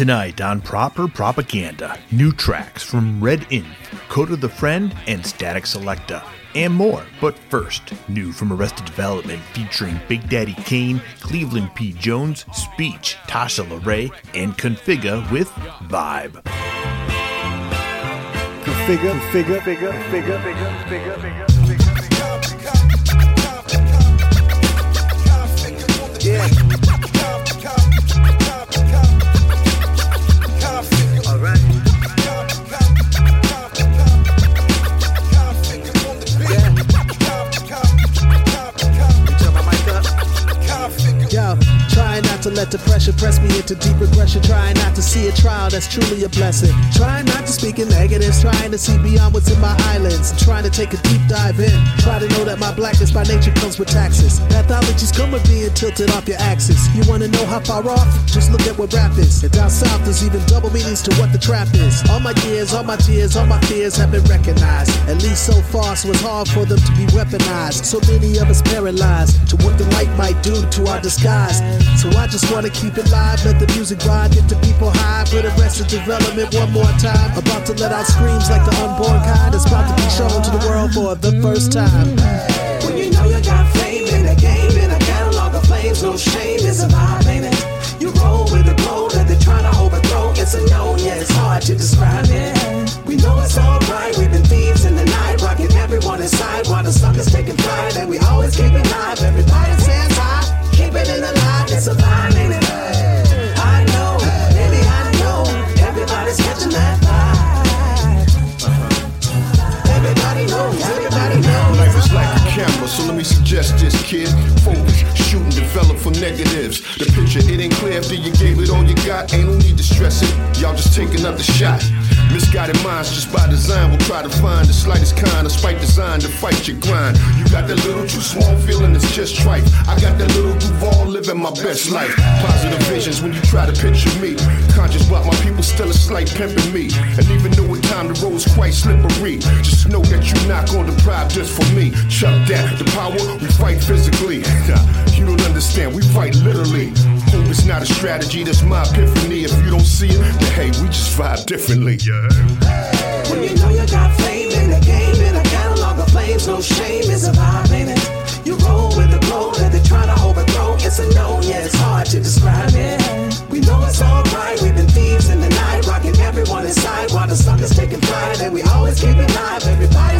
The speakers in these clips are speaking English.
Tonight on Proper Propaganda, new tracks from Red Inf, Kota the Friend, and Statik Selektah, and more. But first, new from Arrested Development featuring Big Daddy Kane, Cleveland P. Jones, Speech, Tasha LaRae, and Configa with Vibe. Configure, figure, figure, figure, figure, figure, figure. Yeah. Not to let depression press me into deep regression. Trying not to see a trial that's truly a blessing. Trying not to speak in negatives. Trying to see beyond what's in my islands. Trying to take a deep dive in. Try to know that my blackness by nature comes with taxes. Pathologies come with being tilted off your axis. You wanna know how far off? Just look at what rap is. And down south, there's even double meanings to what the trap is. All my years, all my tears, all my fears have been recognized. At least so far, so it's hard for them to be weaponized. So many of us paralyzed to what the light might do to our disguise. So I just wanna keep it live, let the music ride, get the people high. for the rest of development one more time. About to let out screams like the unborn kind. It's about to be shown to the world for the first time. Living best life. Positive visions when you try to picture me. Conscious about my people still a slight pimping me. And even though at time the road's quite slippery, just know that you're not gonna deprive just for me. Chuck that, the power, we fight physically. You don't understand, we fight literally. Hope it's not a strategy, that's my epiphany. If you don't see it, then hey, we just vibe differently. Yeah. When you know you got fame in the game, in a catalog of flames, no shame is a vibe, ain't it? It's a known, yeah, it's hard to describe it. We know it's alright, we've been thieves in the night, rocking everyone inside while the suckers taking flight, and we always keep it live. Everybody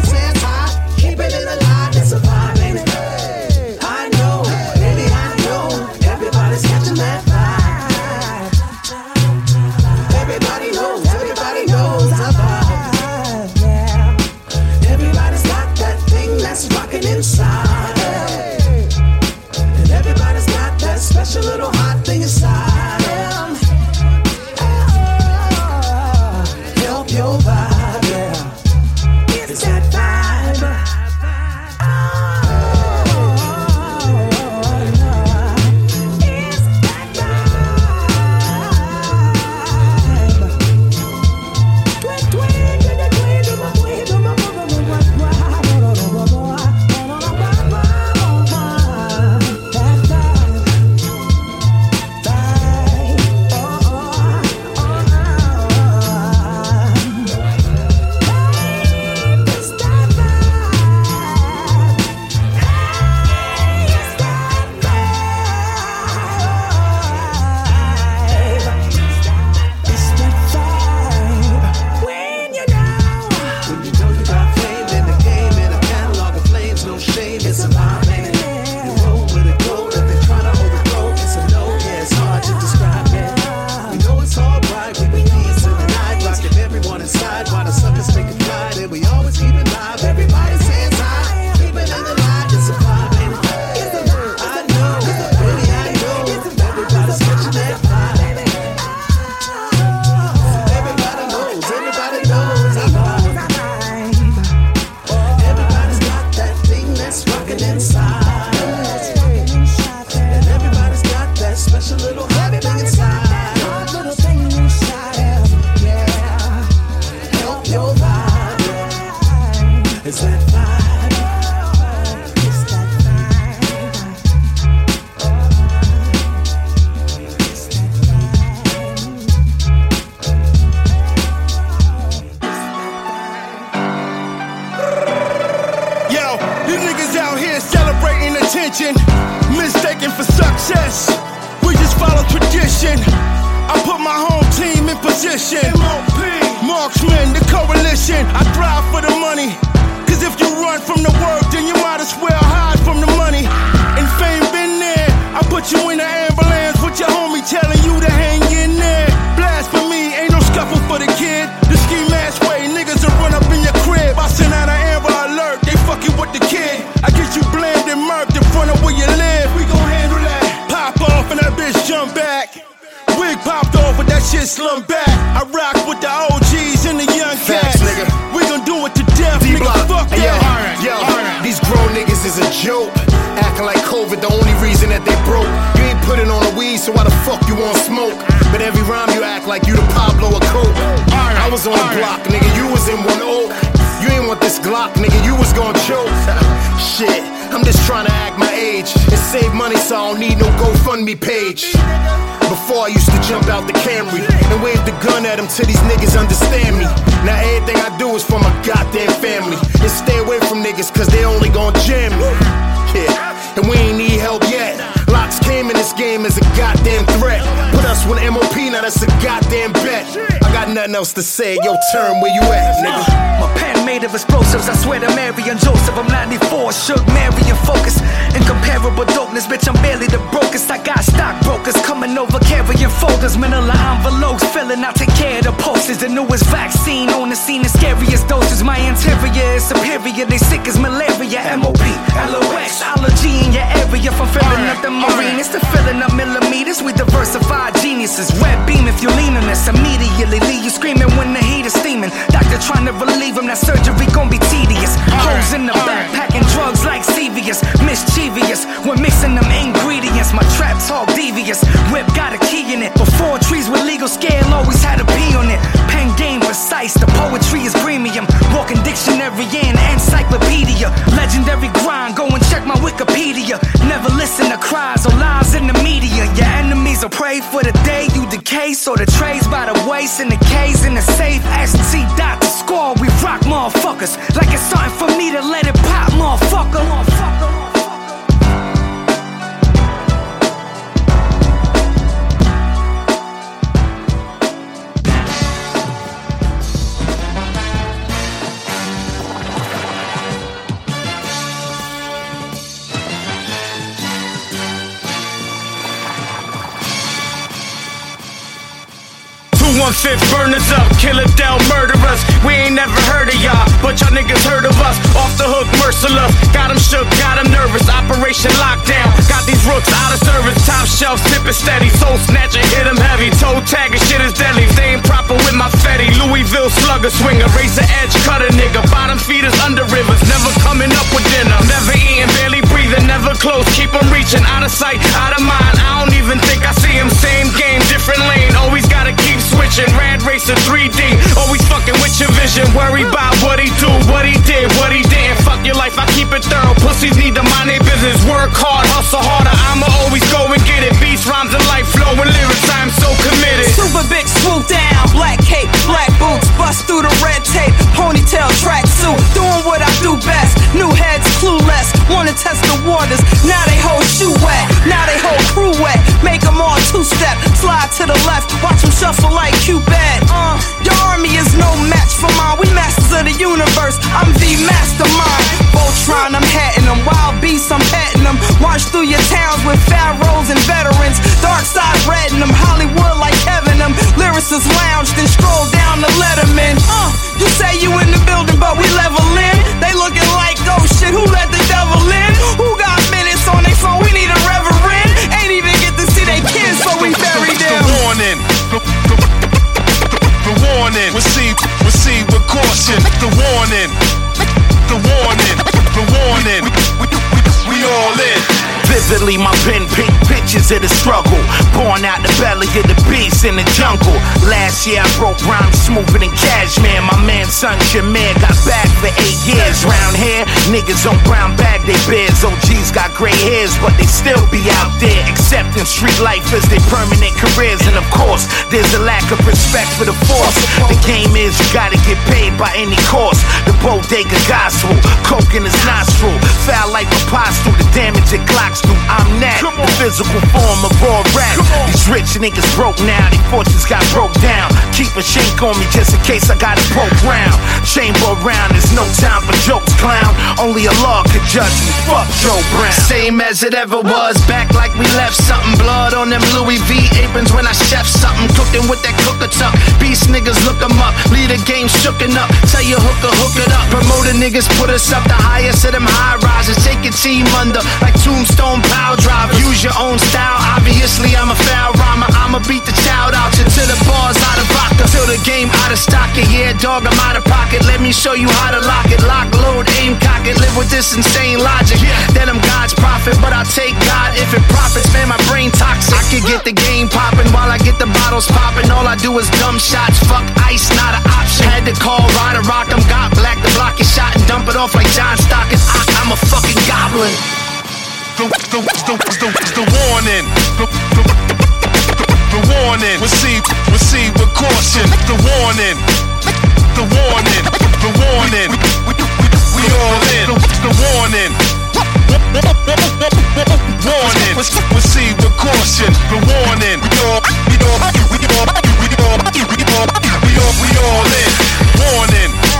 attention, mistaken for success. We just follow tradition. I put my home team in position. Marksman, the coalition. I thrive for the money. Cause if you run from the work, then you might as well hide from the money. And fame been there. I put you in the ambulance with your homie telling you to hang in there. Blasphemy, ain't no scuffle for the kid. Slumped back. I rock with the OGs and the young Facts, cats. nigga. We gon' do it to death, nigga. D-Block. Fuck Hey, yo, that. yo, these grown niggas is a joke. Acting like COVID, the only reason that they broke. You ain't putting on a weed, so why the fuck you want smoke? But every rhyme you act like you the Pablo or Coke. I was on the block, nigga, you was in one oak. You ain't want this Glock, nigga, you was gon' choke. Shit, just trying to act my age and save money so I don't need no GoFundMe page. Before I used to jump out the Camry and wave the gun at them till these niggas understand me. Now everything I do is for my goddamn family. And stay away from niggas cause they only gon' jam me. Yeah, and we ain't need help yet. LOX came in this game as a goddamn threat. Put us with MOP, now that's a goddamn bet. I got nothing else to say. Yo, turn where you at, nigga. Uh, my pen made of explosives, I swear to Mary and Joseph. I'm 94, shook, Mary and focus. Incomparable dopeness, bitch, I'm barely the brokest. I got stockbrokers coming over carrying folders, manila envelopes, filling out, take care of the posters. The newest vaccine on the scene, the scariest doses. My interior is superior, they sick as malaria. MOP, LOX, allergy in your area from filling up the marine. It's the filling up millimeters. We diversified geniuses. Red beam if you lean on us. Immediately leave you screaming when the heat is steaming. Doctor trying to relieve him, that surgery gon' be tedious. Holes in the back, packing drugs like Sevius. Mischievous, we're mixing them ingredients. My trap talk devious. Whip got a key in it. Before trees with legal scale, always had a P on it. Pen game precise, the poetry is premium. Walking dictionary and encyclopedia. Legendary grind, go and check my Wikipedia. Never listen to cries or lies in the media. Pray for the day you decay. So the trays by the waist and the fifth burners up, killer down murderers. We ain't never heard of y'all, but y'all niggas heard of us. Off the hook, merciless. Got 'em shook, got 'em nervous. Operation lockdown. Got these rooks out of service. Top shelf, sipping steady. Soul snatcher, hit 'em heavy. Toe tagging, shit is deadly. They ain't proper with my fetty. Louisville slugger, swinger, razor edge, cut a nigga. Bottom feeders under rivers, never coming up with dinner. Never eating, barely breathing, never close. keep Keep 'em reaching, out of sight, out of mind. I don't even think I see 'em. Same game, different lane. Always gotta keep switching. Rad racer 3D, always fucking with your vision. Worry about what he do, what he did, what he didn't. Fuck your life, I keep it thorough. Pussies need to mind their business. Work hard, hustle harder. I'ma always go and get it. Beats, rhymes, and life flowing lyrics. I'm so committed. Super big swoop down, black cape, black boots, bust through the red tape, ponytail track suit, doing what I do best. New heads clueless, wanna test the waters. Now they whole shoe wet, now they whole crew wet. Make them all two step, slide to the left, watch them universe, I'm the mastermind. Voltron, I'm hatting them, wild beasts, I'm petting them. March through your towns with pharaohs and veterans. Dark side red in them, Hollywood like Kevin them. Lyricists lounge, then stroll down the Letterman. Uh, you say you in the building, but we level in. They looking like, oh shit, who let the devil in? Who caution. The warning. The warning. The warning. We, we, we, we all in. Vividly, my pen paint pictures of the struggle. Born out the belly of the beast in the jungle. Last year I broke rhymes smoother than Cashmere. My man, son Jameer, got back for eight years. Round here, niggas on brown bag they beards. OGs got gray hairs, but they still be out there accepting street life as their permanent careers. And of course, there's a lack of respect for the force. The game is you gotta get paid by any cost. Bodega gospel, coke in his nostril. foul like a apostle, the damage it clocks do. I'm that, the physical form of raw rap. These rich niggas broke now, these fortunes got broke down. Keep a shank on me just in case I got a broke round. Chamber around, there's no time for jokes, clown. Only a law could judge me. Fuck Joe Brown. Same as it ever was, back like we left something. Blood on them Louis V aprons when I chef something. Cooked them with that cooker tuck. Beast niggas look them up. Lead a game shooken up. Tell your hooker, hook it up. Promoter niggas put us up the highest of them high rises. Take your team under like tombstone power driver. Use your own style. Obviously, I'm a foul rhymer. I'ma beat the child out you till the bars out of vodka. Till the game out of stock. Yeah, dog, I'm out of pocket. Let me show you how to lock it. Lock, load, aim, cock it. Live with this insane logic. Then I'm God's prophet, but I'll take God if it profits. Man, my brain toxic. I could get the game popping while I get the bottles popping. All I do is dumb shots. Fuck ice, not an option. Had to call Ryder Rock. I'm got black. The block is shot and dump it off like John Stockton. I, I'm a fucking goblin. The, the, the, the, the warning. The, the warning. Receive, receive with caution. The warning. The warning. The warning. We, we, we, we all in. The, warning. Warning. Receive with caution. The warning. We all, we all, we all, we all, we all, we all, we all in. Warning.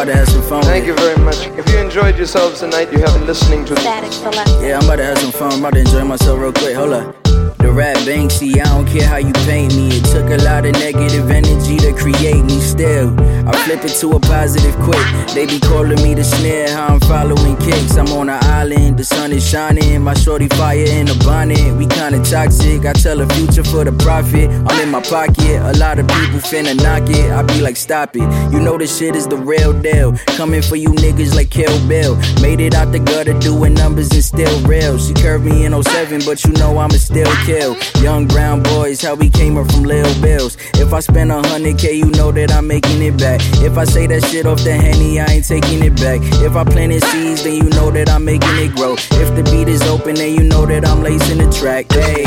About to have some fun Thank with you very much. If you enjoyed yourselves tonight, you have been listening to Statik Selektah. Yeah, I'm about to have some fun. I'm about to enjoy myself real quick. Hold up. The rap Banksy, I don't care how you paint me. It took a lot of negative energy to create me still. I flip it to a positive quick. They be calling me the snare, how I'm following kicks. I'm on an island, the sun is shining. My shorty fire in a bonnet. We kinda toxic. I tell a future for the profit. I'm in my pocket. A lot of people finna knock it. I be like, stop it. You know this shit is the real deal. Coming for you niggas like Kill Bill. Made it out the gutter doing numbers and still real. She curved me in 07, but you know I'ma still kill. Young brown boys, how we came up from Lil Bills. If I spend a hundred K, you know that I'm making it back. If I say that shit off the henny, I ain't taking it back. If I planted seeds, then you know that I'm making it grow. If the beat is open, then you know that I'm lacing the track. Hey.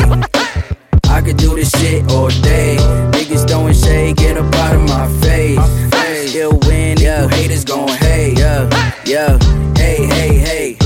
I could do this shit all day. Niggas throwing shade, get up out of my face. Hey, still win, yeah. Haters gon' hate, yeah, yeah. Hey, hey, hey.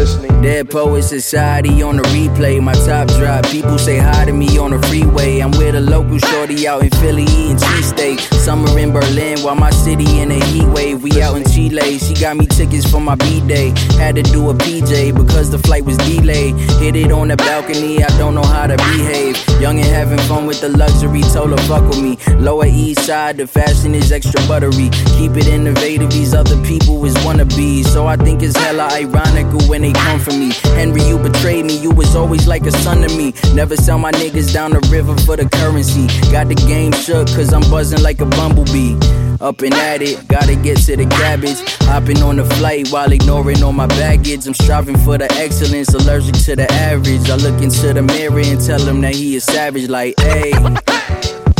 Dead Poet Society on the replay. My top drop. People say hi to me on the freeway. I'm with a local shorty out in Philly eating cheesesteak. Summer in Berlin while my city in a heat wave. We out in Chile. She got me tickets for my B day. Had to do a PJ because the flight was delayed. Hit it on the balcony. I don't know how to behave. Young and having fun with the luxury. Told her fuck with me. Lower East Side. The fashion is extra buttery. Keep it innovative. These other people is wannabes. So I think it's hella ironical when they come for me. Henry, you betrayed me. You was always like a son to me. Never sell my niggas down the river for the currency. Got the game shook cause I'm buzzing like a bumblebee. Up and at it, gotta get to the cabbage. Hopping on the flight while ignoring all my baggage. I'm striving for the excellence, allergic to the average. I look into the mirror and tell him that he is savage, like, hey.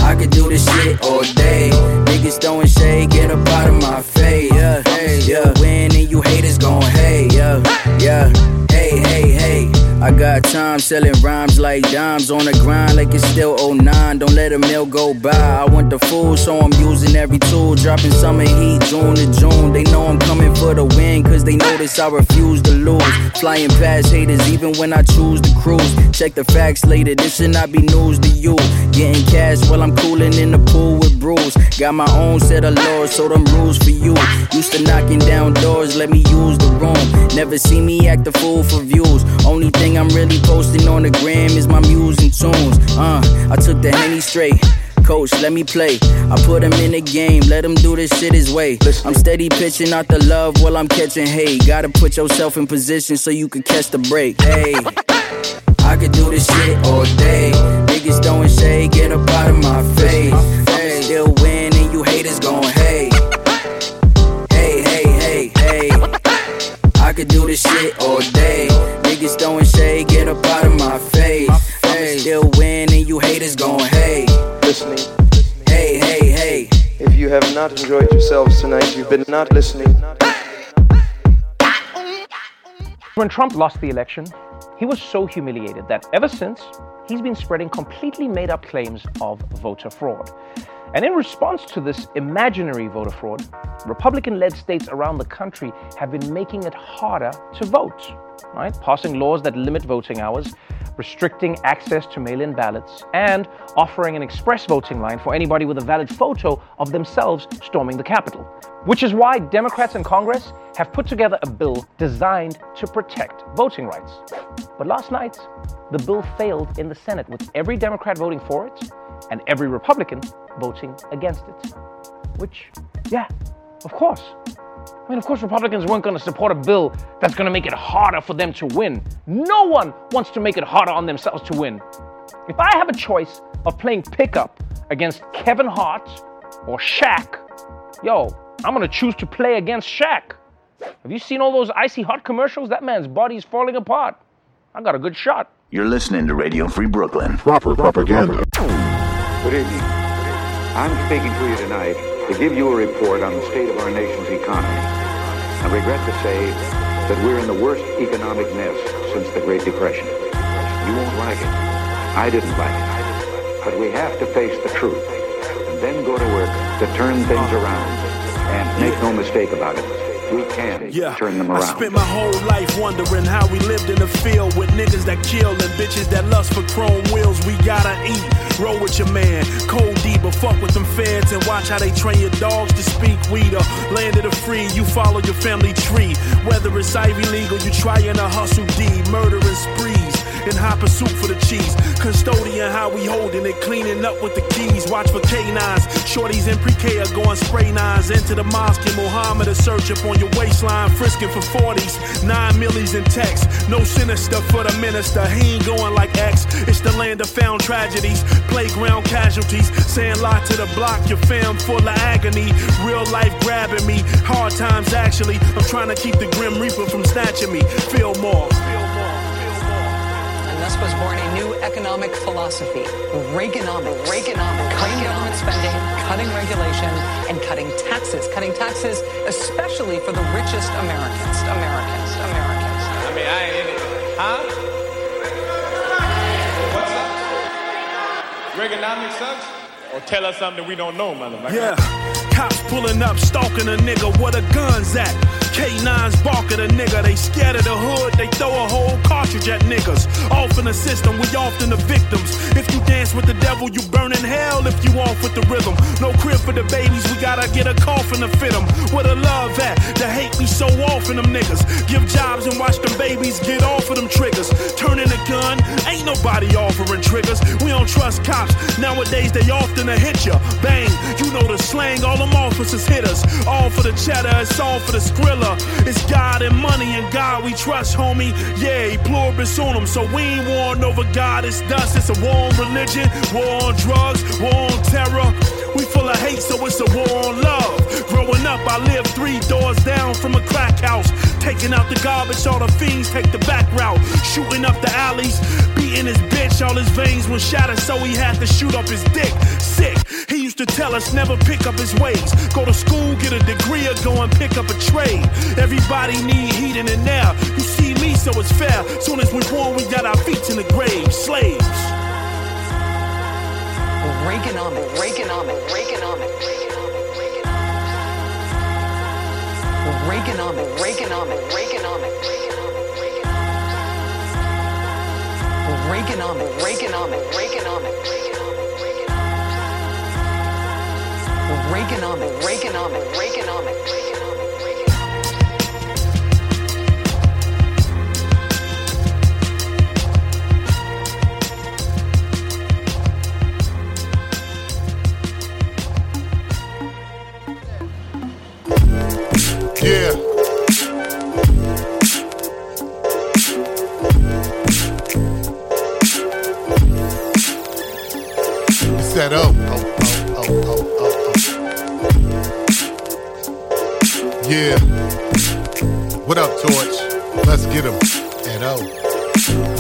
I could do this shit all day. Niggas throwing shade, get up out of my face. Yeah, hey, yeah. Win and you haters gon' hate. Yeah, yeah. Got time selling rhymes like dimes on the grind like it's still 09. Don't let a mill go by. I want the full, so I'm using every tool. Dropping summer heat, June to June. They know I'm coming for the win, cause they notice I refuse to lose. Flying past haters even when I choose to cruise. Check the facts later, this should not be news to you. Getting cash while I'm cooling in the pool with brews. Got my own set of laws, so them rules for you. Used to knocking down doors, let me use the room. Never see me act a fool for views. Only thing I'm really posting on the gram is my muse and tunes. Uh, I took the henny straight. Coach, let me play. I put him in the game, let him do this shit his way. I'm steady pitching out the love while I'm catching hate. Gotta put yourself in position so you can catch the break. Hey, I could do this shit all day. Niggas throwing shade, get up out of my face. Still win and you haters gon' could do this shit all day. Niggas throwing shade, get up out of my face. I'm still and you haters gon' hate. Listening. Hey, hey, hey. If you have not enjoyed yourselves tonight, you've been not listening. When Trump lost the election, he was so humiliated that ever since, he's been spreading completely made up claims of voter fraud. And in response to this imaginary voter fraud, Republican led states around the country have been making it harder to vote, right? Passing laws that limit voting hours, restricting access to mail in ballots, and offering an express voting line for anybody with a valid photo of themselves storming the Capitol. Which is why Democrats in Congress have put together a bill designed to protect voting rights. But last night, the bill failed in the Senate with every Democrat voting for it and every Republican voting against it. Which, yeah, of course. I mean, of course, Republicans weren't going to support a bill that's going to make it harder for them to win. No one wants to make it harder on themselves to win. If I have a choice of playing pickup against Kevin Hart or Shaq, yo, I'm going to choose to play against Shaq. Have you seen all those icy hot commercials? That man's body's falling apart. I got a good shot. You're listening to Radio Free Brooklyn. Proper propaganda. Good evening. I'm speaking to you tonight to give you a report on the state of our nation's economy. I regret to say that we're in the worst economic mess since the Great Depression. You won't like it. I didn't like it. But we have to face the truth and then go to work to turn things around. And make no mistake about it, we can Yeah, turn them I spent my whole life wondering how we lived in the field with niggas that kill and bitches that lust for chrome wheels. We gotta eat. Roll with your man, cold D, but fuck with them feds and watch how they train your dogs to speak. We the land of the free, you follow your family tree. Whether it's Ivy League or you trying to hustle D, murdering sprees in high pursuit for the cheese. Custodian, how we holding it, cleaning up with the keys. Watch for canines. Shorties in pre-K are going spray nines into the mosque. And Muhammad is search up on your waistline, frisking for 40s. Nine millies in text. No sinister for the minister. He ain't going like X. It's the land of found tragedies, playground casualties. Saying lie to the block, your fam full of agony. Real life grabbing me. Hard times actually. I'm trying to keep the Grim Reaper from snatching me. Feel more. And thus was born a new economic philosophy, Reaganomics. Reaganomics. Cutting government spending, cutting regulation, and cutting taxes. Cutting taxes, especially for the richest Americans. Americans. Americans. I mean, I ain't in it. Huh? What's up? Reaganomics sucks? Or tell us something we don't know, motherfucker. Yeah, cops pulling up, stalking a nigga. Where the guns at? K9s bark at a nigga. They scared of the hood, they throw a whole cartridge at niggas. Off in the system, we often the victims. If you dance with the devil, you burn in hell if you off with the rhythm. No crib for the babies, we gotta get a coffin to fit them. Where the love at? The hate be so off in them niggas. Give jobs and watch them babies get off of them triggers. Turning a gun, ain't nobody offering triggers. We don't trust cops. Nowadays they often hit ya. Bang, you know the slang, all them officers hit us. All for the cheddar, it's all for the skrilla. It's God and money and God we trust, homie. Yeah, he pluribus on so we ain't warring over God, it's dust. It's a war on religion, war on drugs, war on terror. We full of hate, so it's a war on love. Growing up, I lived three doors down from a crack house. Taking out the garbage, all the fiends take the back route. Shooting up the alleys, beating his bitch, all his veins were shattered, so he had to shoot up his dick. Sick. Used to tell us never pick up his ways. Go to school, get a degree, or go and pick up a trade. Everybody need heating and now. You see me, so it's fair. Soon as we born, we got our feet in the grave. Slaves. Reaganomics. Reaganomics. Reaganomics. Reaganomics. Reaganomics. Reaganomics. Reaganomics. Reaganomics. Reaganomics. Reaganomics. Reaganomics. Reaganomics. Yeah. It's that O. Oh, oh, oh, oh. Yeah. What up, Torch? Let's get him. At O.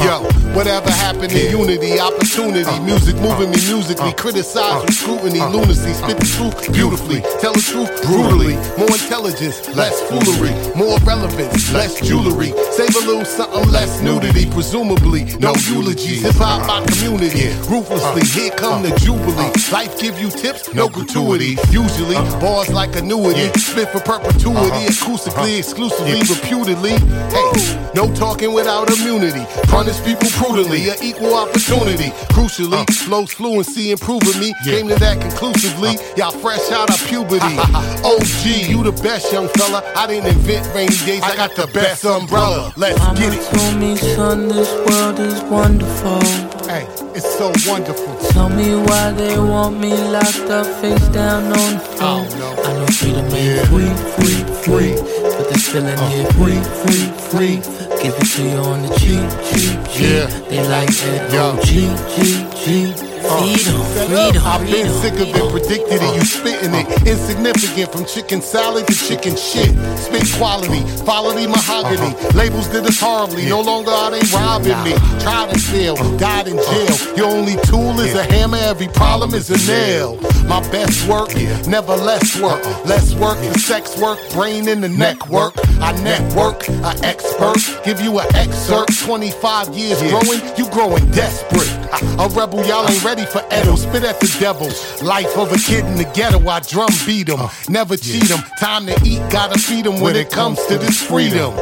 Yo, whatever happened to unity, opportunity, music moving me musically, criticize with scrutiny, lunacy, spit the truth beautifully, tell the truth brutally, more intelligence, less foolery, more relevance, less jewelry, save a little something less nudity, presumably no eulogies, hip hop my community, ruthlessly, here come the jubilee, life give you tips, no gratuity, usually bars like annuity, spit for perpetuity, uh-huh. acoustically, uh-huh. exclusively, reputedly, hey, no talking without immunity, punish people prudently, an equal opportunity, crucially, uh. flows fluency improving me, came to that conclusively, uh. y'all fresh out of puberty, OG, you the best young fella, I didn't invent rainy days, I got the best umbrella, let's Mama get it. told me, son, this world is wonderful. Hey, it's so wonderful. Tell me why they want me locked up, face down on the floor. I know freedom ain't free, free, free. But this feeling uh, here, free, free, free. Give it to you on the cheap, cheap, cheap. Yeah. They like that Yo. G, G, G. Uh, freedom, freedom, I've been sick of it, predicted it, you spitting it. Insignificant from chicken salad to chicken shit. Spit quality, quality mahogany. Uh-huh. Labels did us horribly, no longer are they robbing me. Tried and failed, uh-huh. died in uh-huh. jail. Your only tool is a hammer, every problem is a nail. My best work, never less work. Uh-uh. Less work is sex work, brain in the neck work. I network, I expert, give you an excerpt. 25 years growing, you growing desperate. A rebel, y'all ain't ready for Edo. Spit at the devil. Life of a kid in the ghetto, I drum beat 'em. Never cheat 'em. Time to eat, gotta feed 'em when it comes to this freedom.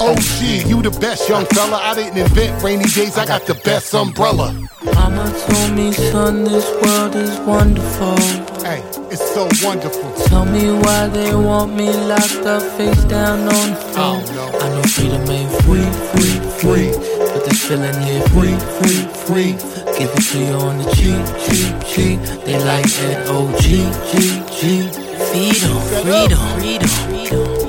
OG, you the best young fella. I didn't invent rainy days, I got the best umbrella. Mama told me, son, this world is wonderful. Hey, it's so wonderful. Tell me why they want me locked up, face down on the floor. I know freedom ain't free, free, free. But this feeling here, free, free, free. Give it to you on the cheap, cheap, cheap. They like that OG, G, G. Freedom, freedom, freedom, freedom.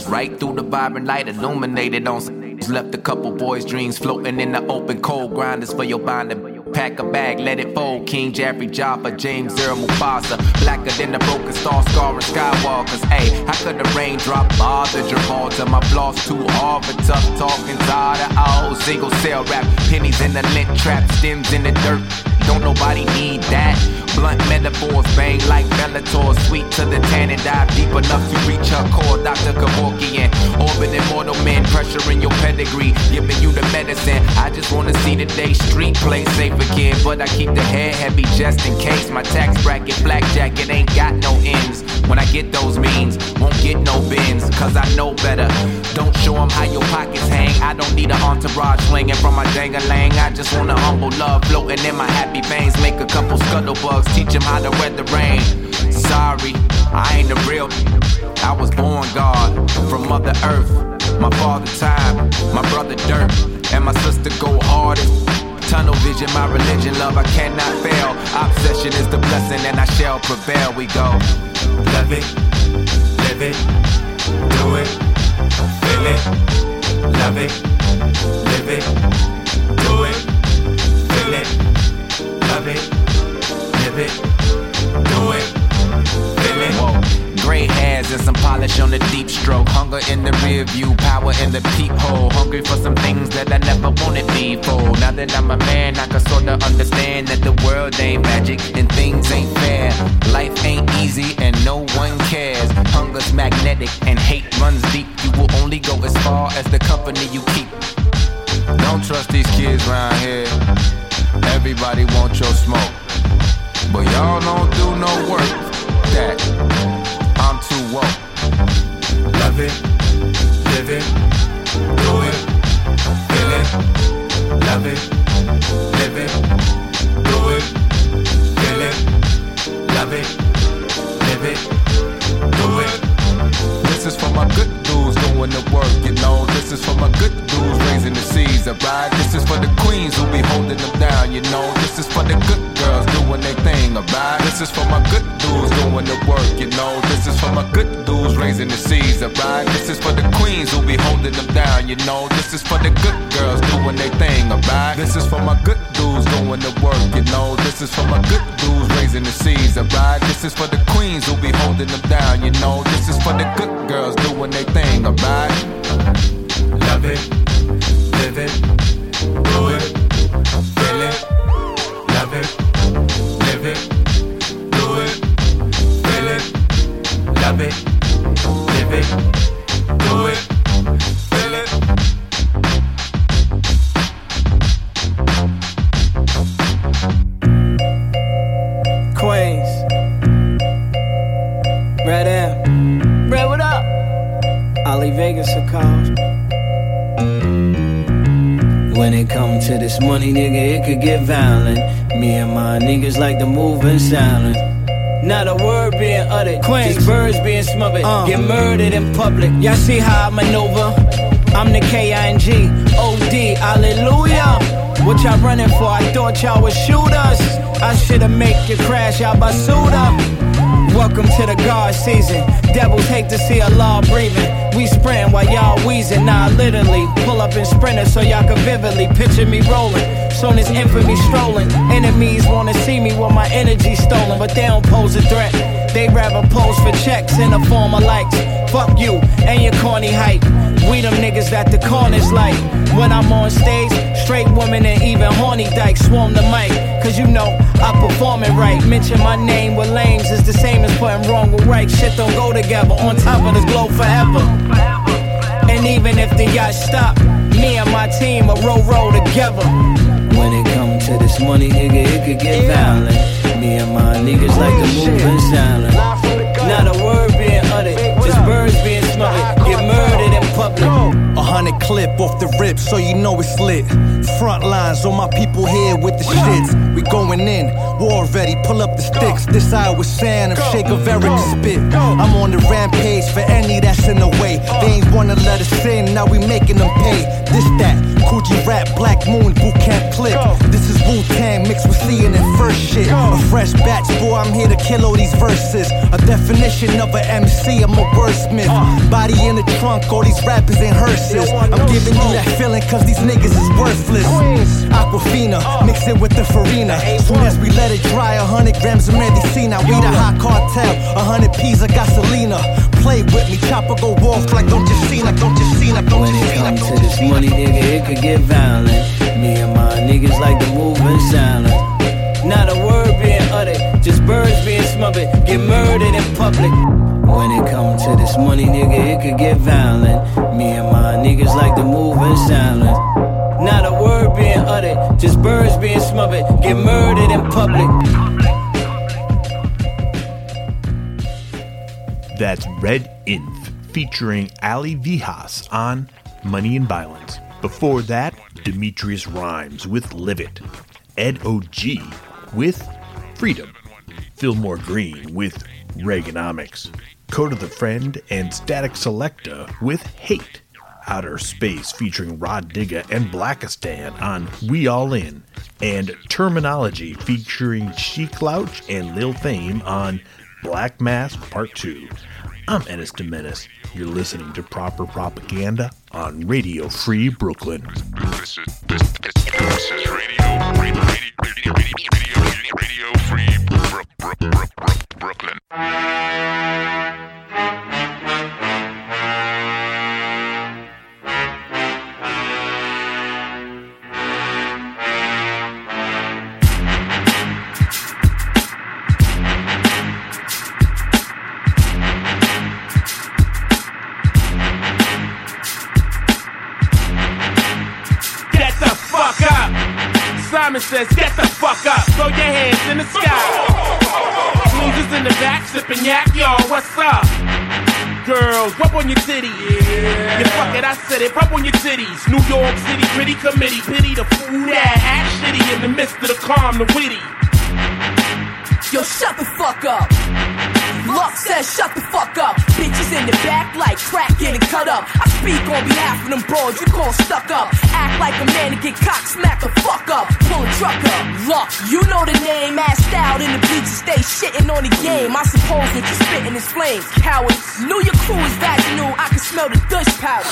Optimals right through the vibrant light, illuminated on. Left a couple boys' dreams floating in the open cold grinders for your bonding. Pack a bag, let it fold. King Jaffe Joffer, James Earl Mufasa. Blacker than the broken star, scarring Skywalkers. Hey, how could the raindrop bother Gibraltar? My flaws too hard for tough talking. Tired of all single cell rap. Pennies in the lint trap, stems in the dirt. Don't nobody need that. Blunt metaphors bang like Bellator. Sweet to the tan and dive deep enough to reach her core. Dr. Kevorkian. Orbiting mortal men, pressuring your pedigree. Giving you the medicine. I just wanna see the day street play safe again. But I keep the head heavy just in case. My tax bracket, black jacket ain't got no ends. When I get those means, won't get no bins. Cause I know better. Don't show 'em how your pockets hang. I don't need an entourage swinging from my dang-a-lang. I just want a humble love floating in my happy veins. Make a couple scuttlebugs, teach 'em how to weather rain. Sorry, I ain't the real. I was born God from Mother Earth. My father time, my brother dirt, and my sister go hardest. Tunnel vision, my religion, love, I cannot fail. Obsession is the blessing, and I shall prevail. We go, love it, live it, do it, feel it, love it, live it, do it, feel it, love it, it, do it, it. Whoa. Gray hairs and some polish on the deep stroke. Hunger in the rear view, power in the peephole. Hungry for some things that I never wanted before. Now that I'm a man, I can sorta understand that the world ain't magic and things ain't fair. Life ain't easy and no one cares. Hunger's magnetic and hate runs deep. You will only go as far as the company you keep. Don't trust these kids here. Everybody wants your smoke. But y'all don't do no work. That I'm too woke. Love it, live it, do it, feel it. Love it, live it, do it, feel it. Love it, live it, do it. This is for my good dudes doing the work, you know. This is for my good dudes raising the seeds, alright? This is for the raising the seeds, alright? This is for the queens who be holding them down, you know. This is for the good girls doing their thing, alright? This is for my good dudes doing the work, you know. This is for my good dudes raising the seeds, alright? This is for the queens who be holding them down, you know. This is for the good girls doing their thing, alright? Love it, live it, do it, feel it. Love it, live it, do it, feel it. Love it, live do it, feel it. Queens. Red M. Red, what up? Ali Vegas are called. When it come to this money, nigga, it could get violent. Me and my niggas like to move in silence. Not a word being uttered, Queens. just birds being smothered. Uh. Get murdered in public. Y'all see how I maneuver? I'm the K-I-N-G, O-D, hallelujah. What y'all running for? I thought y'all was shooters. I should've make you crash out by Suda. Welcome to the guard season. Devils hate to see a law breathing. We sprint while y'all wheezing. Nah, literally. Pull up in sprinter so y'all can vividly picture me rolling. Soon as infamy strolling. Enemies wanna see me with my energy stolen, but they don't pose a threat. They rather pose for checks in the form of likes. Fuck you and your corny hype. We them niggas that the corners like. When I'm on stage, straight women and even horny dykes swarm the mic. Cause you know I perform it right. Mention my name with lames is the same as putting wrong with right. Shit don't go together. On top of this globe forever. And even if the yacht stop, me and my team will roll roll together. When it come to this money, nigga, it could get violent. Me and my niggas like to move in silence. Not a word being uttered, just birds being smothered. Get murdered in public. Hundred clip off the rip, so you know it's lit. Front lines on my people here with the shits. We going in, war ready, pull up the sticks. This I was saying, I'm Shake of Eric spit. I'm on the rampage for any that's in the way. They ain't wanna let us in, now we making them pay. This that, Kool G Rap, Black Moon, Boot Camp Clik. This is Wu Tang mixed with seeing and first shit. A fresh batch, boy, I'm here to kill all these verses. A definition of a MC, I'm a wordsmith. Body in the trunk, all these rappers in hearses. I'm giving you that feeling cause these niggas is worthless. Aquafina, mix it with the farina. Soon as we let it dry, a hundred grams of medicina. We the hot cartel, a hundred P's of gasolina. Play with me, chopper go off like don't you see, like don't you see, like don't When you it see, come like to this money, nigga, it could get violent. Me and my niggas like to move in silence. Not a word being uttered, just smothered. Get murdered in public. When it come to this money, nigga, it could get violent. Me and my niggas like to move in silence. Not a word being uttered, just birds being smothered. Get murdered in public. That's Red Inf featuring Ali Vegas on Money and Violence. Before that, Demetrius Rhymes with Live. Ed OG with Freedom. Philmore Greene with Reaganomics. Kota the Friend and Statik Selektah with Hate. Outerspace featuring Rah Digga and Blacastan on We All In. And Termanology featuring Sheek Louch and Lil Fame on Black Mask Part 2. I'm Ennis Menace. You're listening to Proper Propaganda on Radio Free Brooklyn. This is this, this, this is radio, radio, radio, radio, radio, radio free Bro- Bro- Bro- Bro- Brooklyn. Sipping y'all. What's up? Girls, rub on your titties. Yeah. fuck it, I said it. Rub on your titties. New York City, pretty committee. Pity the fool that act shitty in the midst of the calm, the witty. Yo, shut the fuck up. Luck says shut the fuck up. Bitches in the back like crack getting cut up. I speak on behalf of them broads you call stuck up. Act like a man and get cock smack the fuck up. Pull a truck up. Luck, you know the name. Assed out in the bleachers, stay shitting on the game. I suppose that you spitting is flames. Cowards, knew your crew is vaginal. I can smell the douche powder.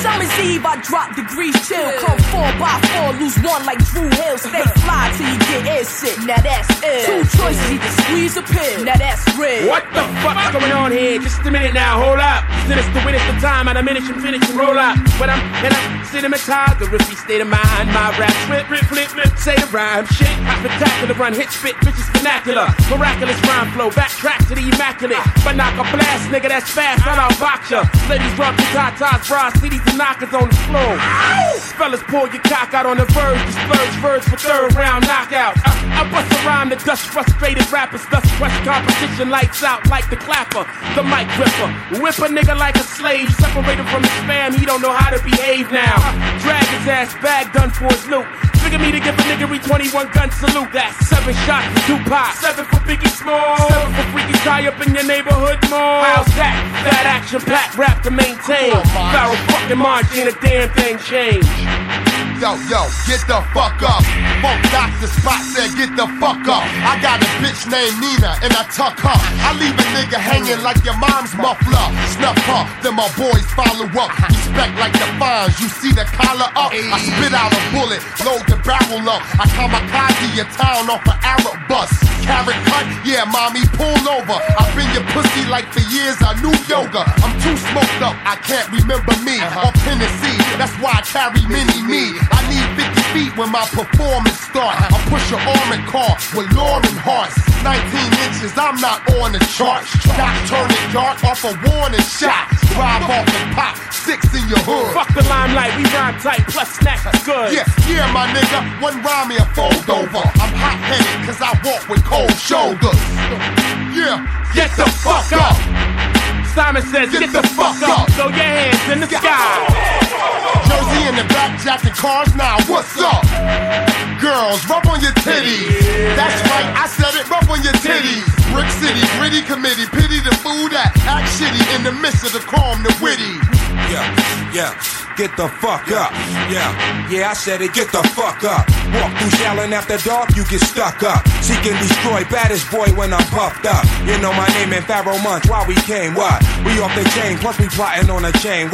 Summer's Eve, I drop degrees chill. Come four by four, lose one like Drew Hill. Stay fly till you get air sick. Now that's it. Two choices, either squeeze a pill. Now that's real. What the fuck's going on here? Just a minute now, hold up. Sinister the witness the time, and a minute and finish and roll up. But I'm in a the riffy state of mind. My rap flip, flip, flip, flip, say the rhyme. Shit, I spectacular run, hit, spit, bitches vernacular. Miraculous rhyme flow, backtrack to the immaculate. But knock a blast, nigga, that's fast, I'm out box ya. Ladies rock the tatas, bras, CDs and knockers on the floor. Fellas, pull your cock out on the verge, disperse verse for third round knockout. I, I bust rhyme the dust, frustrated rappers, thus crush competition, lights out like the clapper, the mic gripper. Whip a nigga like a slave, separated from his fam, he don't know how to behave now. Drag his ass back, done for his loot. Figure me to give a nigga 21 gun salute. That's seven shots for Tupac, seven for Biggie Small, seven for Freaky Tah up in your neighborhood mall. How's that? That action packed rap to maintain. Pharoahe fucking March ain't a damn thing changed. Yo, yo, get the fuck up. Funk Doctor Spock said, get the fuck up. I got a bitch named Nina and I tuck her. I leave a nigga hanging like your mom's muffler. Snuff her, then my boys follow up. Respect like the fines, you see the collar up. I spit out a bullet, load the barrel up. I kamikaze your town off an Arab bus. Carrot cut, yeah, mommy, pull over. I've been your pussy like for years, I knew yoga. I'm too smoked up, I can't remember me. Uh-huh. Or Tennessee, that's why I carry mini me. I need 50 feet when my performance start. I push your armored car with Lauren Hearts. 19 inches, I'm not on the chart. Not turning dark off a warning shot. Drive off and pop, six in your hood. Fuck the limelight, we rhyme tight, plus snacks is good. Yeah, yeah, my nigga, one rhyme me a fold over. I'm hot headed, cause I walk with cold shoulders. Yeah, Get the fuck up. Simon says, get, the, fuck up. Throw your hands in the sky. Jersey in the back, jacking cars now, what's up? Girls, rub on your titties. That's right, I said it, rub on your titties. Brick City, gritty committee, pity the fool that act shitty in the midst of the calm, the witty. Yeah, yeah, get the fuck up. Yeah, yeah, I said it, get the fuck up. Walk through Shallon after dark, you get stuck up. Seek and destroy, baddest boy when I'm puffed up. You know my name and Pharoahe Monch, why we came, what? We off the chain, plus we plotting on a chain,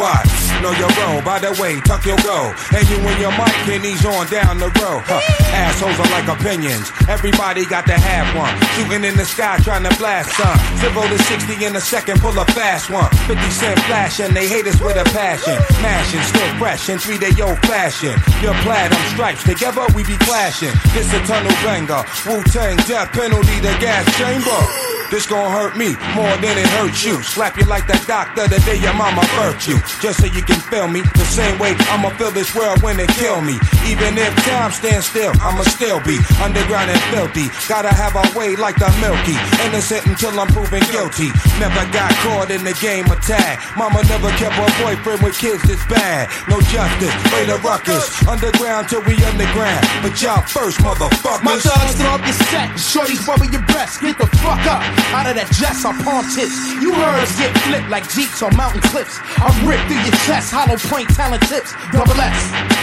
Know your role, by the way, tuck your go. And you and your mic, and he's on down the road. Huh. Assholes are like opinions, everybody got to have one. Shooting in the sky, trying to blast some. Zero to 60 in a second, pull a fast one. 50 cent flash, and they hate us with a passion. Mashing, still fresh in three day old fashion. Your platinum stripes, together we be clashing. This a tunnel banger. Wu Tang, death penalty, the gas chamber. This gon' hurt me more than it hurts you. Slap you like that doctor the day your mama birthed you. Just so you can feel me the same way I'ma feel this world when they kill me. Even if time stands still, I'ma still be underground and filthy. Gotta have a way like the Milky. Innocent until I'm proven guilty. Never got caught in the game of tag. Mama never kept her boyfriend with kids this bad. No justice, way the ruckus. Underground till we underground. But y'all first, motherfuckers. My thugs throw up your set, shorties rubber your breast. Get the fuck up out of that dress, I palm tips. You heard get flipped like jeeps on mountain cliffs. I rip through your chest, hollow point talent tips. Double S,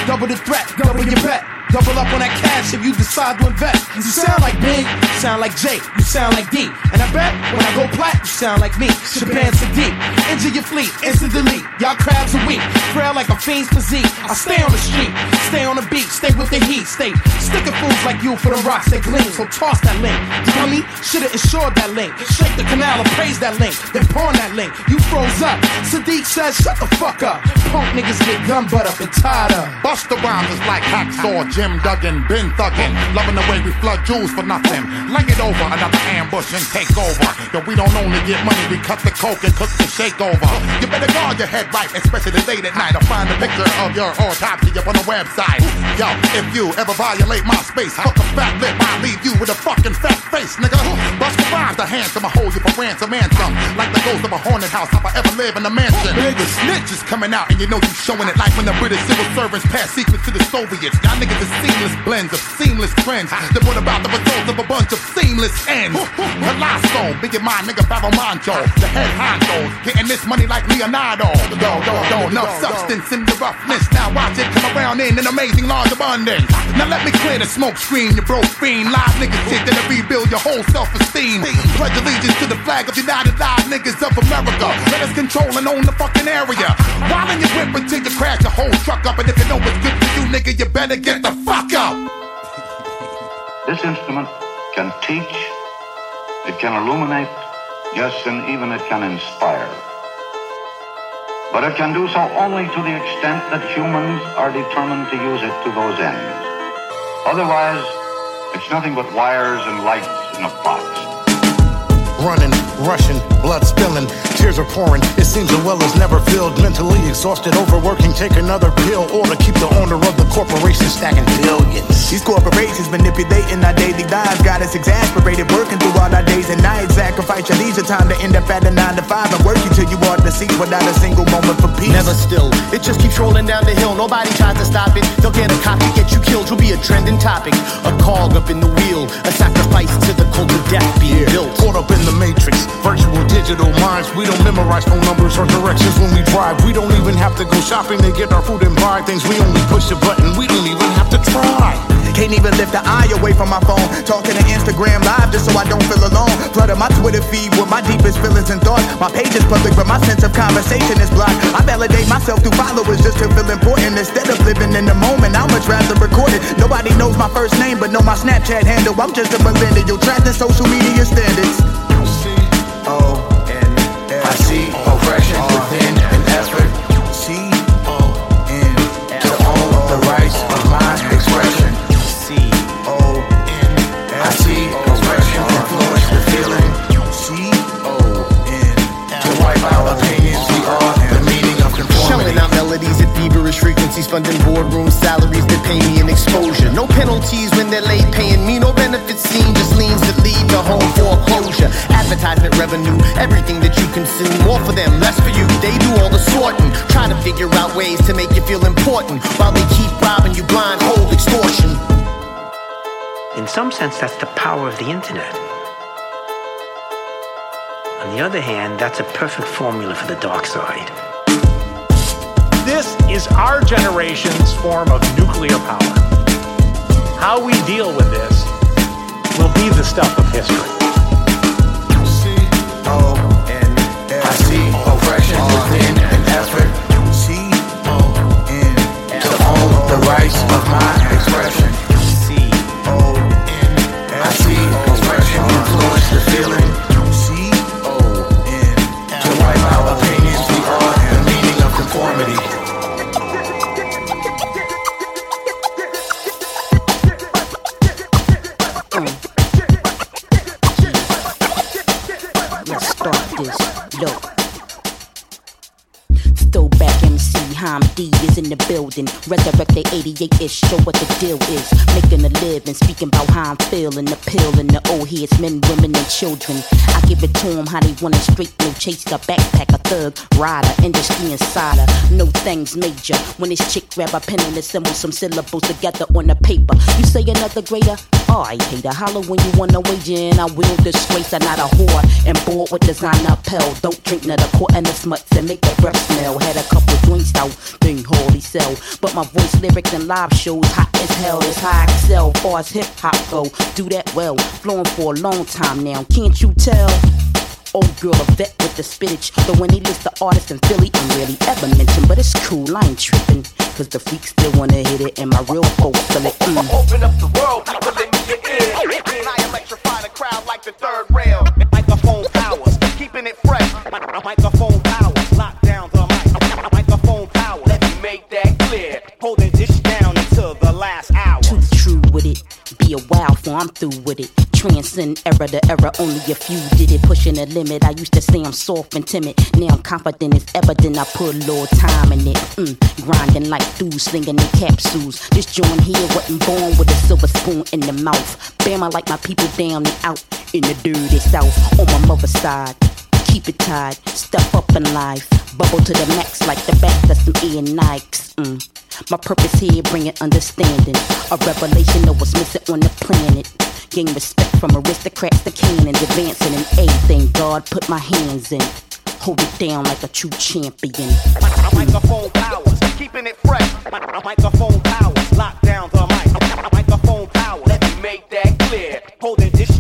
double the threat, double your bet. Double up on that cash if you decide to invest. You sound like Big, sound like Jake, you sound like D. And I bet when I go plat, you sound like me. Shabaam Sadeeq, injure your fleet, instant delete. Y'all crabs are weak, frail like a fiend's physique. I stay on the street, stay on the beat, stay with the heat, stay sticking fools like you for the rocks that gleam. So toss that link, dummy. Should've insured that link. Shake the canal and that link, then pawn that link. You froze up. Sadeeq says, shut the fuck up. Punk niggas get gun butt up and tied up. Busta Rhymes like hacksaw, Jim Duggan, been thuggin'. Loving the way we flood jewels for nothing. Lay it over, another ambush and take over. Yo, we don't only get money, we cut the coke and cook the shake over. You better guard your head right, especially late at night. I'll find a picture of your autopsy up on the website. Yo, if you ever violate my space, fuck a fat lip, I'll leave you with a fucking fat face, nigga. Bust the rhymes, the handsome, I hold you for ransom and some. Like the ghost of a haunted house, if I ever live in a mansion. Nigga, snitch is coming out, and you know you showing it like when the British civil servants pass secrets to the Soviets. Y'all niggas is seamless blends of seamless trends that brought about the results of a bunch of seamless ends. Colossal, big in mind, nigga, Fabo Mancho. The head honcho, getting this money like Leonardo. Yo, yo, yo, enough substance in the roughness. Now watch it come around in an amazing large abundance. Now let me clear the smoke screen, you broke fiend. Live niggas shit that'll rebuild your whole self-esteem. Pledge allegiance to the flag of United Live Niggas of America. Let us control and own the fucking area. While in your whip until you crash your whole truck up. And if you know what's good for you, nigga, you better get the fuck up. This instrument can teach, it can illuminate, yes, and even it can inspire. But it can do so only to the extent that humans are determined to use it to those ends. Otherwise, it's nothing but wires and lights in a box. Running, rushing, blood spilling, tears are pouring. It seems the well is never filled. Mentally exhausted, overworking, take another pill, or to keep the owner of the corporation stacking billions. These corporations manipulating our daily lives got us exasperated, working through all our days and nights. Sacrifice your leisure time to end up at a nine to five and work you till you want the seat without a single moment for peace. Never still. It just keeps rolling down the hill. Nobody tries to stop it. They'll get a copy, get you killed. You'll be a trending topic. A cog up in the wheel. A sacrifice to the cold of death being built. Caught up in the matrix, virtual digital minds. We don't memorize phone numbers or directions when we drive. We don't even have to go shopping to get our food and buy things. We only push a button. We don't even have to try. Can't even lift an eye away from my phone. Talking to Instagram live just so I don't feel alone. Flooding my Twitter feed with my deepest feelings and thoughts. My page is public, but my sense of conversation is blocked. I validate myself through followers just to feel important. Instead of living in the moment, I much rather record it. Nobody knows my first name, but know my Snapchat handle. I'm just a millennial, trapped in social media standards. I see oppression within an effort. C O N to own the rights of my expression. C O N I see oppression influence the feeling. C O N to wipe out opinions. We are the meaning of conformity. out melodies at feverish frequencies, funding boardroom salaries that pay me an exposure. No penalties when they're late paying me, no benefits seen, just that lead home foreclosure. Advertisement revenue, everything that you consume, more for them, less for you. They do all the sorting, to figure out ways to make you feel important while they keep robbing you blind, cold extortion. In some sense, that's the power of the internet. On the other hand, that's a perfect formula for the dark side. This is our generation's form of nuclear power. How we deal with this will be the stuff of history. I see oppression within an effort. To own the rights of my expression. 88 ish, show what the deal is. Making a living, speaking about how I'm feeling. The pill and the old heads, men, women, and children. I give it to them how they want it straight. No chase the backpack, a thug, rider, industry insider. No things major. When this chick grab a pen and assemble some syllables together on the paper. You say another greater? I hate a holler when you wanna wager in. I will disgrace. I'm not a whore and bored with designer pill. Don't drink none of the court and the smuts and make the breath smell. Had a couple joints out, thing holy sell. But my voice, lyrics, and live shows hot as hell. It's high excel. Far as hip hop go, do that well. Flowing for a long time now. Can't you tell? Old girl, a vet with the spinach. Though when he list the artists in Philly, I'm rarely ever mentioned. But it's cool, I ain't tripping. Cause the freaks still wanna hit it, and my real folks feel it. Mm. Open up the world, people let me get in. And I electrify the crowd like the third rail. Microphone powers, keeping it fresh. Microphone a while before I'm through with it. Transcend era to era, only a few did it. Pushing the limit. I used to say I'm soft and timid. Now I'm confident, it's evident. I put a little time in it. Mm, grinding like dudes, slinging in capsules. This joint here wasn't born with a silver spoon in the mouth. Bam, I like my people down and out in the dirty south on my mother's side. Keep it tied, step up in life. Bubble to the max like the back of some Ian Nikes. Mm. My purpose here, bringing understanding. A revelation of what's missing on the planet. Gain respect from aristocrats to cannons. Advancing in anything God put my hands in. Hold it down like a true champion. Microphone powers, keeping it fresh. Microphone powers, lock down the mic. Microphone powers, let me make that clear. Holding this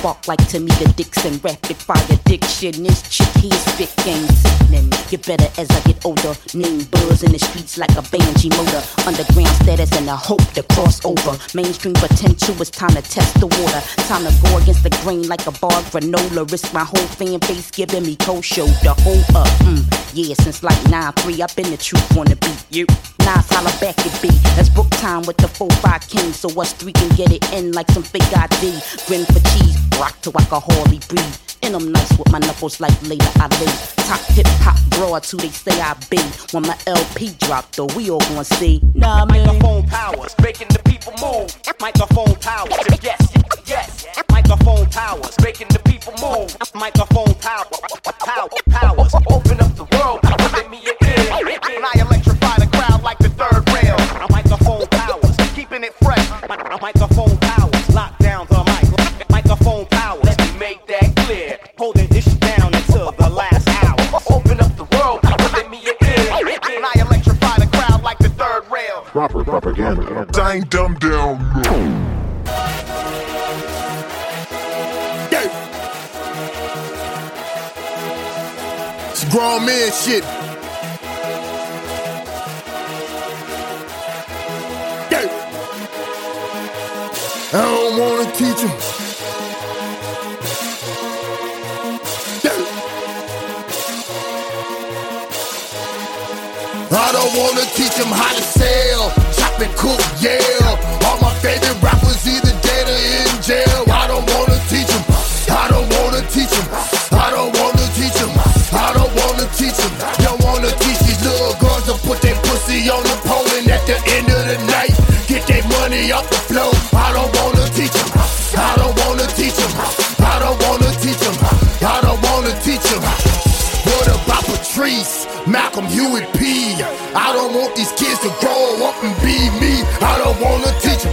spark like Tamika Dixon. Rapid fire diction. This chick here spit game sickening. Get better as I get older. Name buzz in the streets like a Banshee motor. Underground status and the hope to cross over. Mainstream potential, it's time to test the water. Time to go against the grain like a bar granola. Risk my whole fan base giving me cold shoulder. Hold up, mm. Yeah, since like 9-3, I've been the truth on the beat. You. Nas holla back at B. That's book time with the 4-5 king. So us three can get it in like some fake ID. Grin for cheese, rock till I can hardly breathe. And I'm nice with my knuckles like later I lay. Top hip hop broads who they say I be. When my LP drop though, we all gonna see. Nah, man. Microphone powers, making the people move. Microphone powers, yes, yes. Microphone powers, making the people move. Microphone power, power, powers. Open up the world, let me in. And I electrify the crowd like the third rail. Microphone powers, keeping it fresh. Microphone Holding this down until the last hour. Open up the world, let me in. And I electrify the crowd like the third rail. Proper propaganda. I ain't dumb down. No. It's grown man shit. Yeah. I don't wanna teach him. I don't wanna teach him how to sell, chop and cook, yeah. All my favorite rappers either dead or in jail. I don't wanna teach him. I don't wanna teach him. I don't wanna teach him. I don't wanna teach him. Don't wanna teach these little girls to put their pussy on the pole and at the end of the night get their money off the floor. I don't wanna wanna teach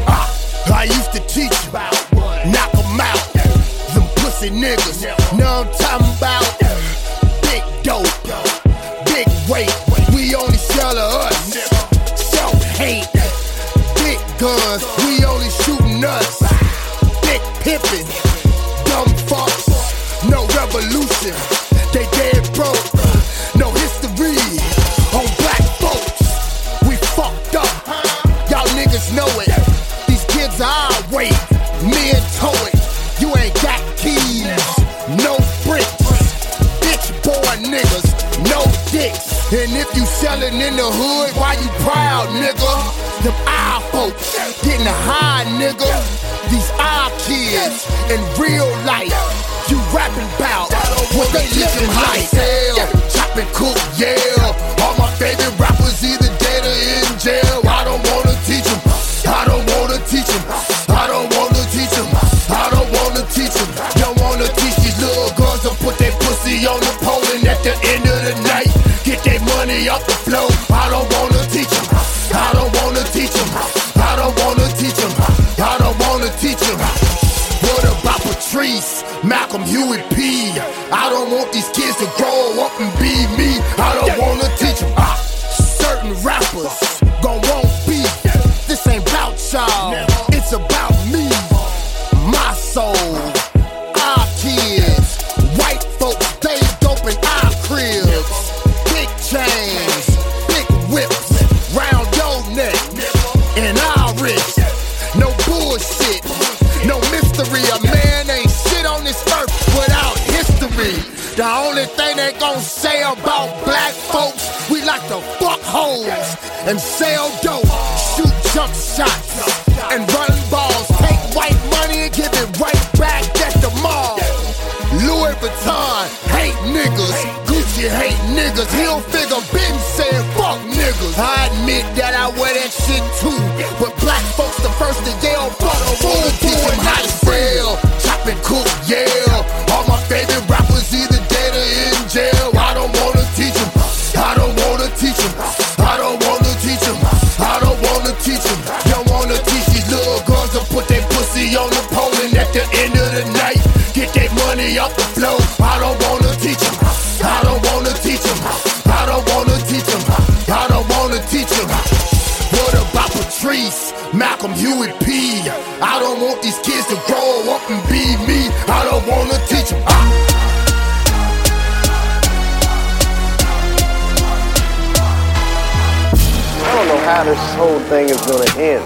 how this whole thing is gonna end.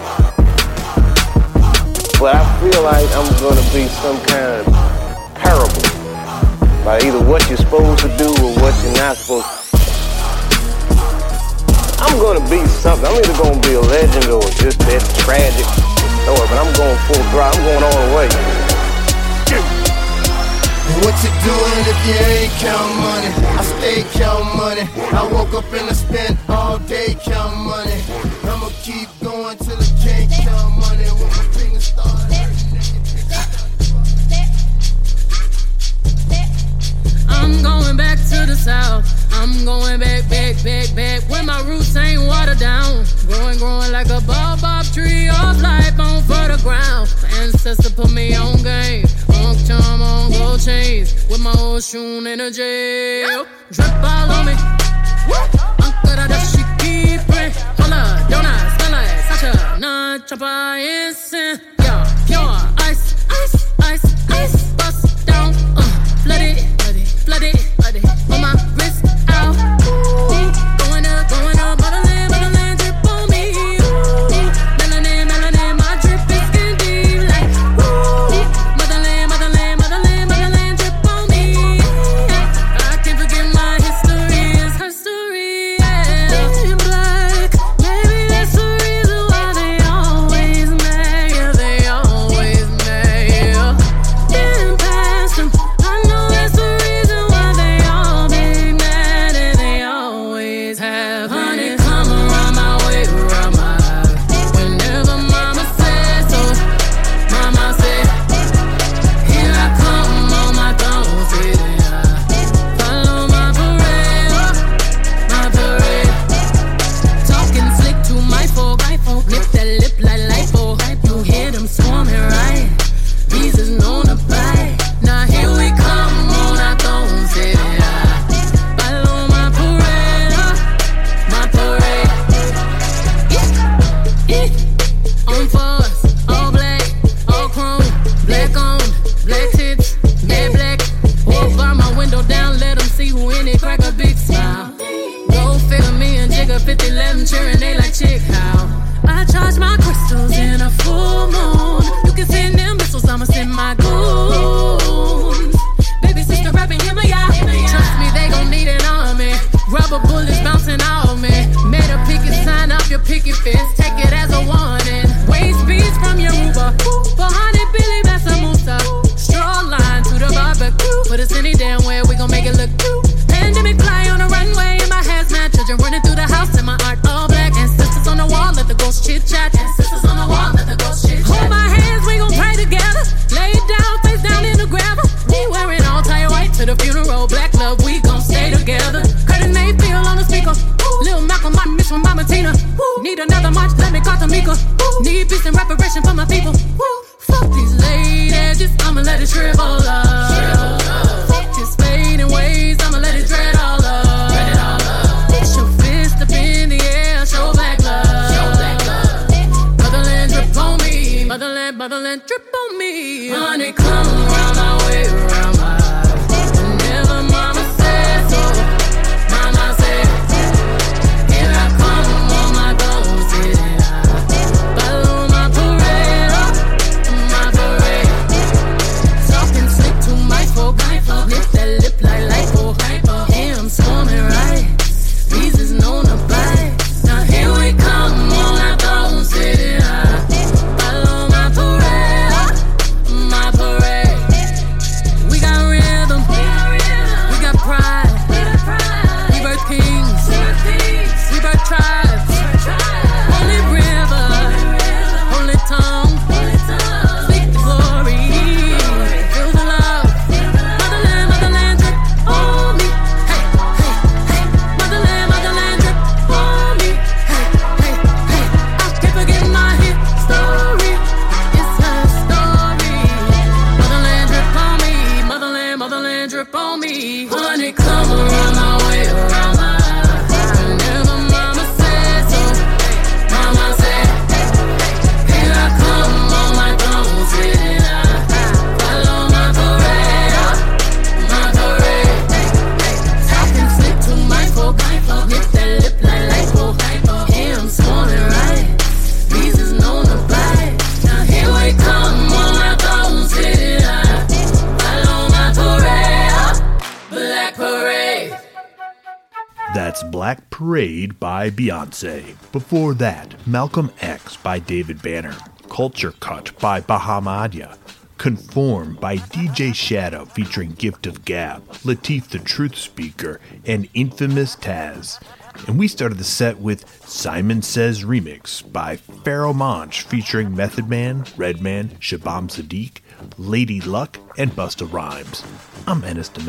But I feel like I'm gonna be some kind of parable by either what you're supposed to do or what you're not supposed to. I'm gonna be something. I'm either gonna be a legend or just that tragic story, but I'm going full throttle. I'm going all the way. What you doing if you ain't count money? I stay count money. I woke up and I spent all day count money. I'ma keep going till I can't count money. When my fingers start I'm going back to the south. I'm going back, back, back, back. When my roots ain't watered down. Growing, growing like a baobab tree. Off life on fertile ground. My ancestor put me on game charm on gold chains with my old shoon in a jail. Drip all on me. Uncle, that she keep it. Hola, Donna, Stella, Sacha, Nah, Chapa, Instant. Yeah. Beyonce. Before that, Malcolm X by David Banner. Culture Cut by Bahamadia. Conform by DJ Shadow featuring Gift of Gab, Lateef the Truth Speaker, and Infamous Taz. And we started the set with Simon Says Remix by Pharoahe Monch featuring Method Man, Redman, Shabaam Sadeeq, Lady Luck, and Busta Rhymes. I'm Ennis de.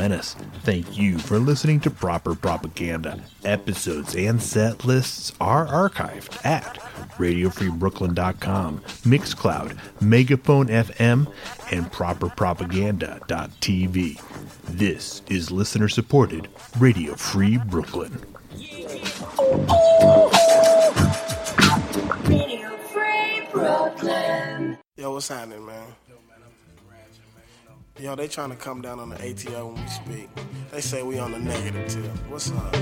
Thank you for listening to Proper Propaganda. Episodes and set lists are archived at RadioFreeBrooklyn.com, Mixcloud, Megaphone FM, and ProperPropaganda.tv. This is listener supported Radio Free Brooklyn. Radio Brooklyn. Yo, what's happening, man? Yo, they trying to come down on the ATL when we speak. They say we on the negative tip. What's up?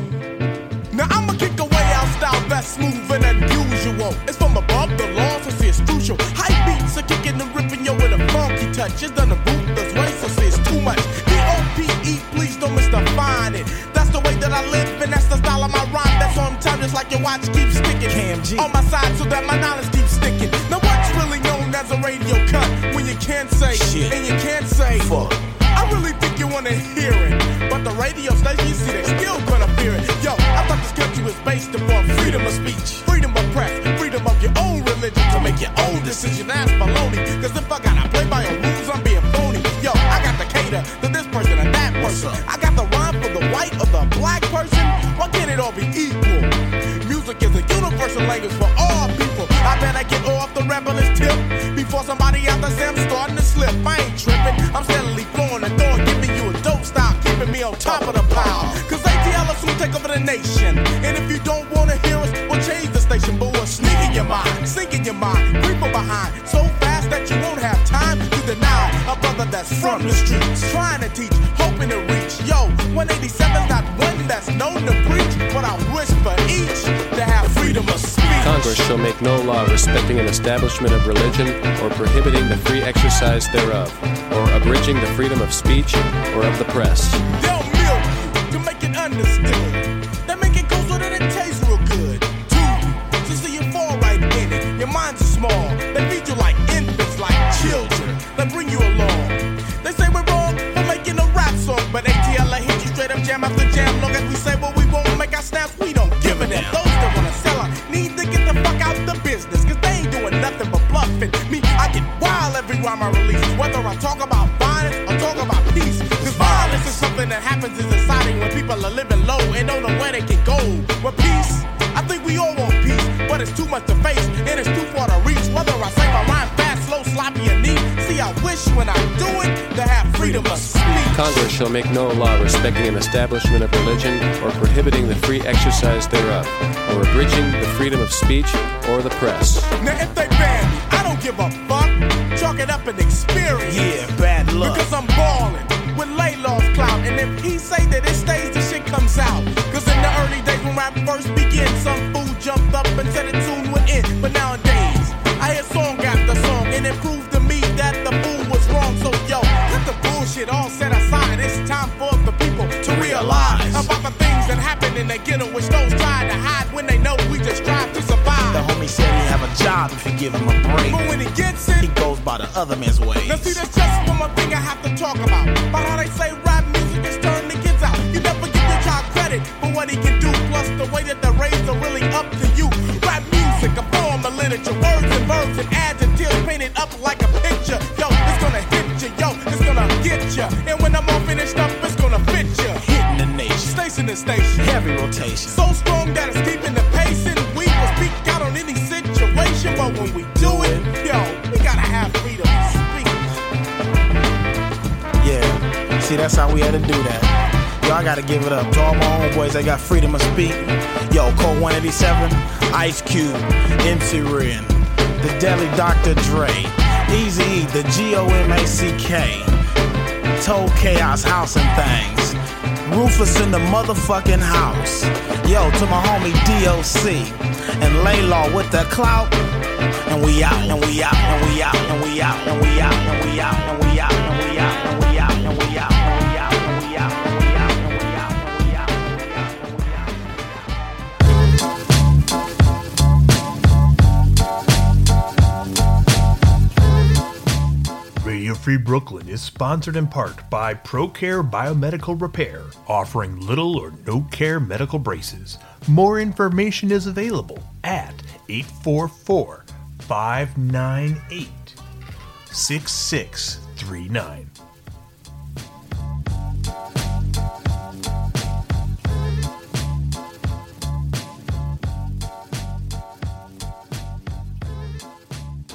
Now I'ma kick away out style that's smoother than usual. It's from above the law, so see it's crucial. High beats are kicking and ripping yo with a funky touch. It's done the ruthless way, so see it's too much. D-O-P-E, please don't misdefine it. That's the way that I live, and that's the style of my rhyme. That's on time, just like your watch keeps sticking. On my side, so that my knowledge keeps sticking. Now what's really known as a radio cut? When you can't say Shit. and you can't say Fuck. I really think you wanna hear it, but the radio station, you see, they still gonna fear it. Yo, I thought this country was based upon freedom of speech, freedom of press, freedom of your own religion to make your own decision. That's baloney. Cause if I gotta play by your rules, I'm being phony. Yo, I got to cater to person. I got the rhyme for the white or the black person. Why can't it all be equal? Music is a universal language for all people. I better get off the rebellious tip before somebody out there starting to slip. I ain't tripping. I'm steadily flowing the throwing, giving you a dope style, keeping me on top of the pile. Cause ATL will take over the nation. And if you don't wanna hear us, we'll change the station. But we'll sneak in your mind, sink in your mind, creep behind. So fast that you won't have time to deny a brother that's from the streets. Trying to teach, hoping to reach. Yo, 187's not one that's known to preach. But I wish for each to have freedom of speech. Congress shall make no law respecting an establishment of religion or prohibiting the free exercise thereof, or abridging the freedom of speech or of the press. They'll milk you to make it understood. Happens in society when people are living low and don't know where they can go. But peace, I think we all want peace, but it's too much to face and it's too far to reach. Whether I say my rhyme fast, slow, sloppy, or neat, see, I wish when I do it to have freedom of speech. Congress shall make no law respecting an establishment of religion or prohibiting the free exercise thereof, or abridging the freedom of speech or the press. Now if they ban me, I don't give a fuck. Chalk it up an experience. Yeah, bad luck. Because I'm ballin' if he say that it stays, the shit comes out. Cause in the early days when rap first began, some fool jumped up and said a tune would end. But nowadays, I hear song after song, and it proves to me that the fool was wrong. So yo, cut the bullshit all set aside. It's time for the people to realize about the things that happen in the ghetto, which those try to hide when they know we just strive to survive. The homie said he have a job if you give him a break. But when he gets it, He goes by the other man's ways. Now see, that's just one more thing I have to talk about. The way that the raised are really up to you. Rap music, a form of literature, words and verbs and adjectives painted up like a picture. Yo, it's gonna hit you. Yo, it's gonna get you. And when I'm all finished up, it's gonna fit you. Hitting the nation. Station to station. Heavy rotation. So strong that it's keeping the pace. And we will speak out on any situation. But when we do it, yo, we gotta have freedom to speak. Yeah. See, that's how we had to do that. I gotta give it up to all my homeboys that got freedom of speak. Yo, Cold 187, Ice Cube, MC Ren, The Deli Dr. Dre, Eazy E, The G O M A C K, Told Chaos House and Things, Rufus in the motherfucking house. Yo, to my homie DOC, and Laylaw with the clout. And we out, and we out, and we out, and we out, and we out, and we out, and we out, and we out, Free Brooklyn is sponsored in part by ProCare Biomedical Repair, offering little or no care medical braces. More information is available at 844 598 6639.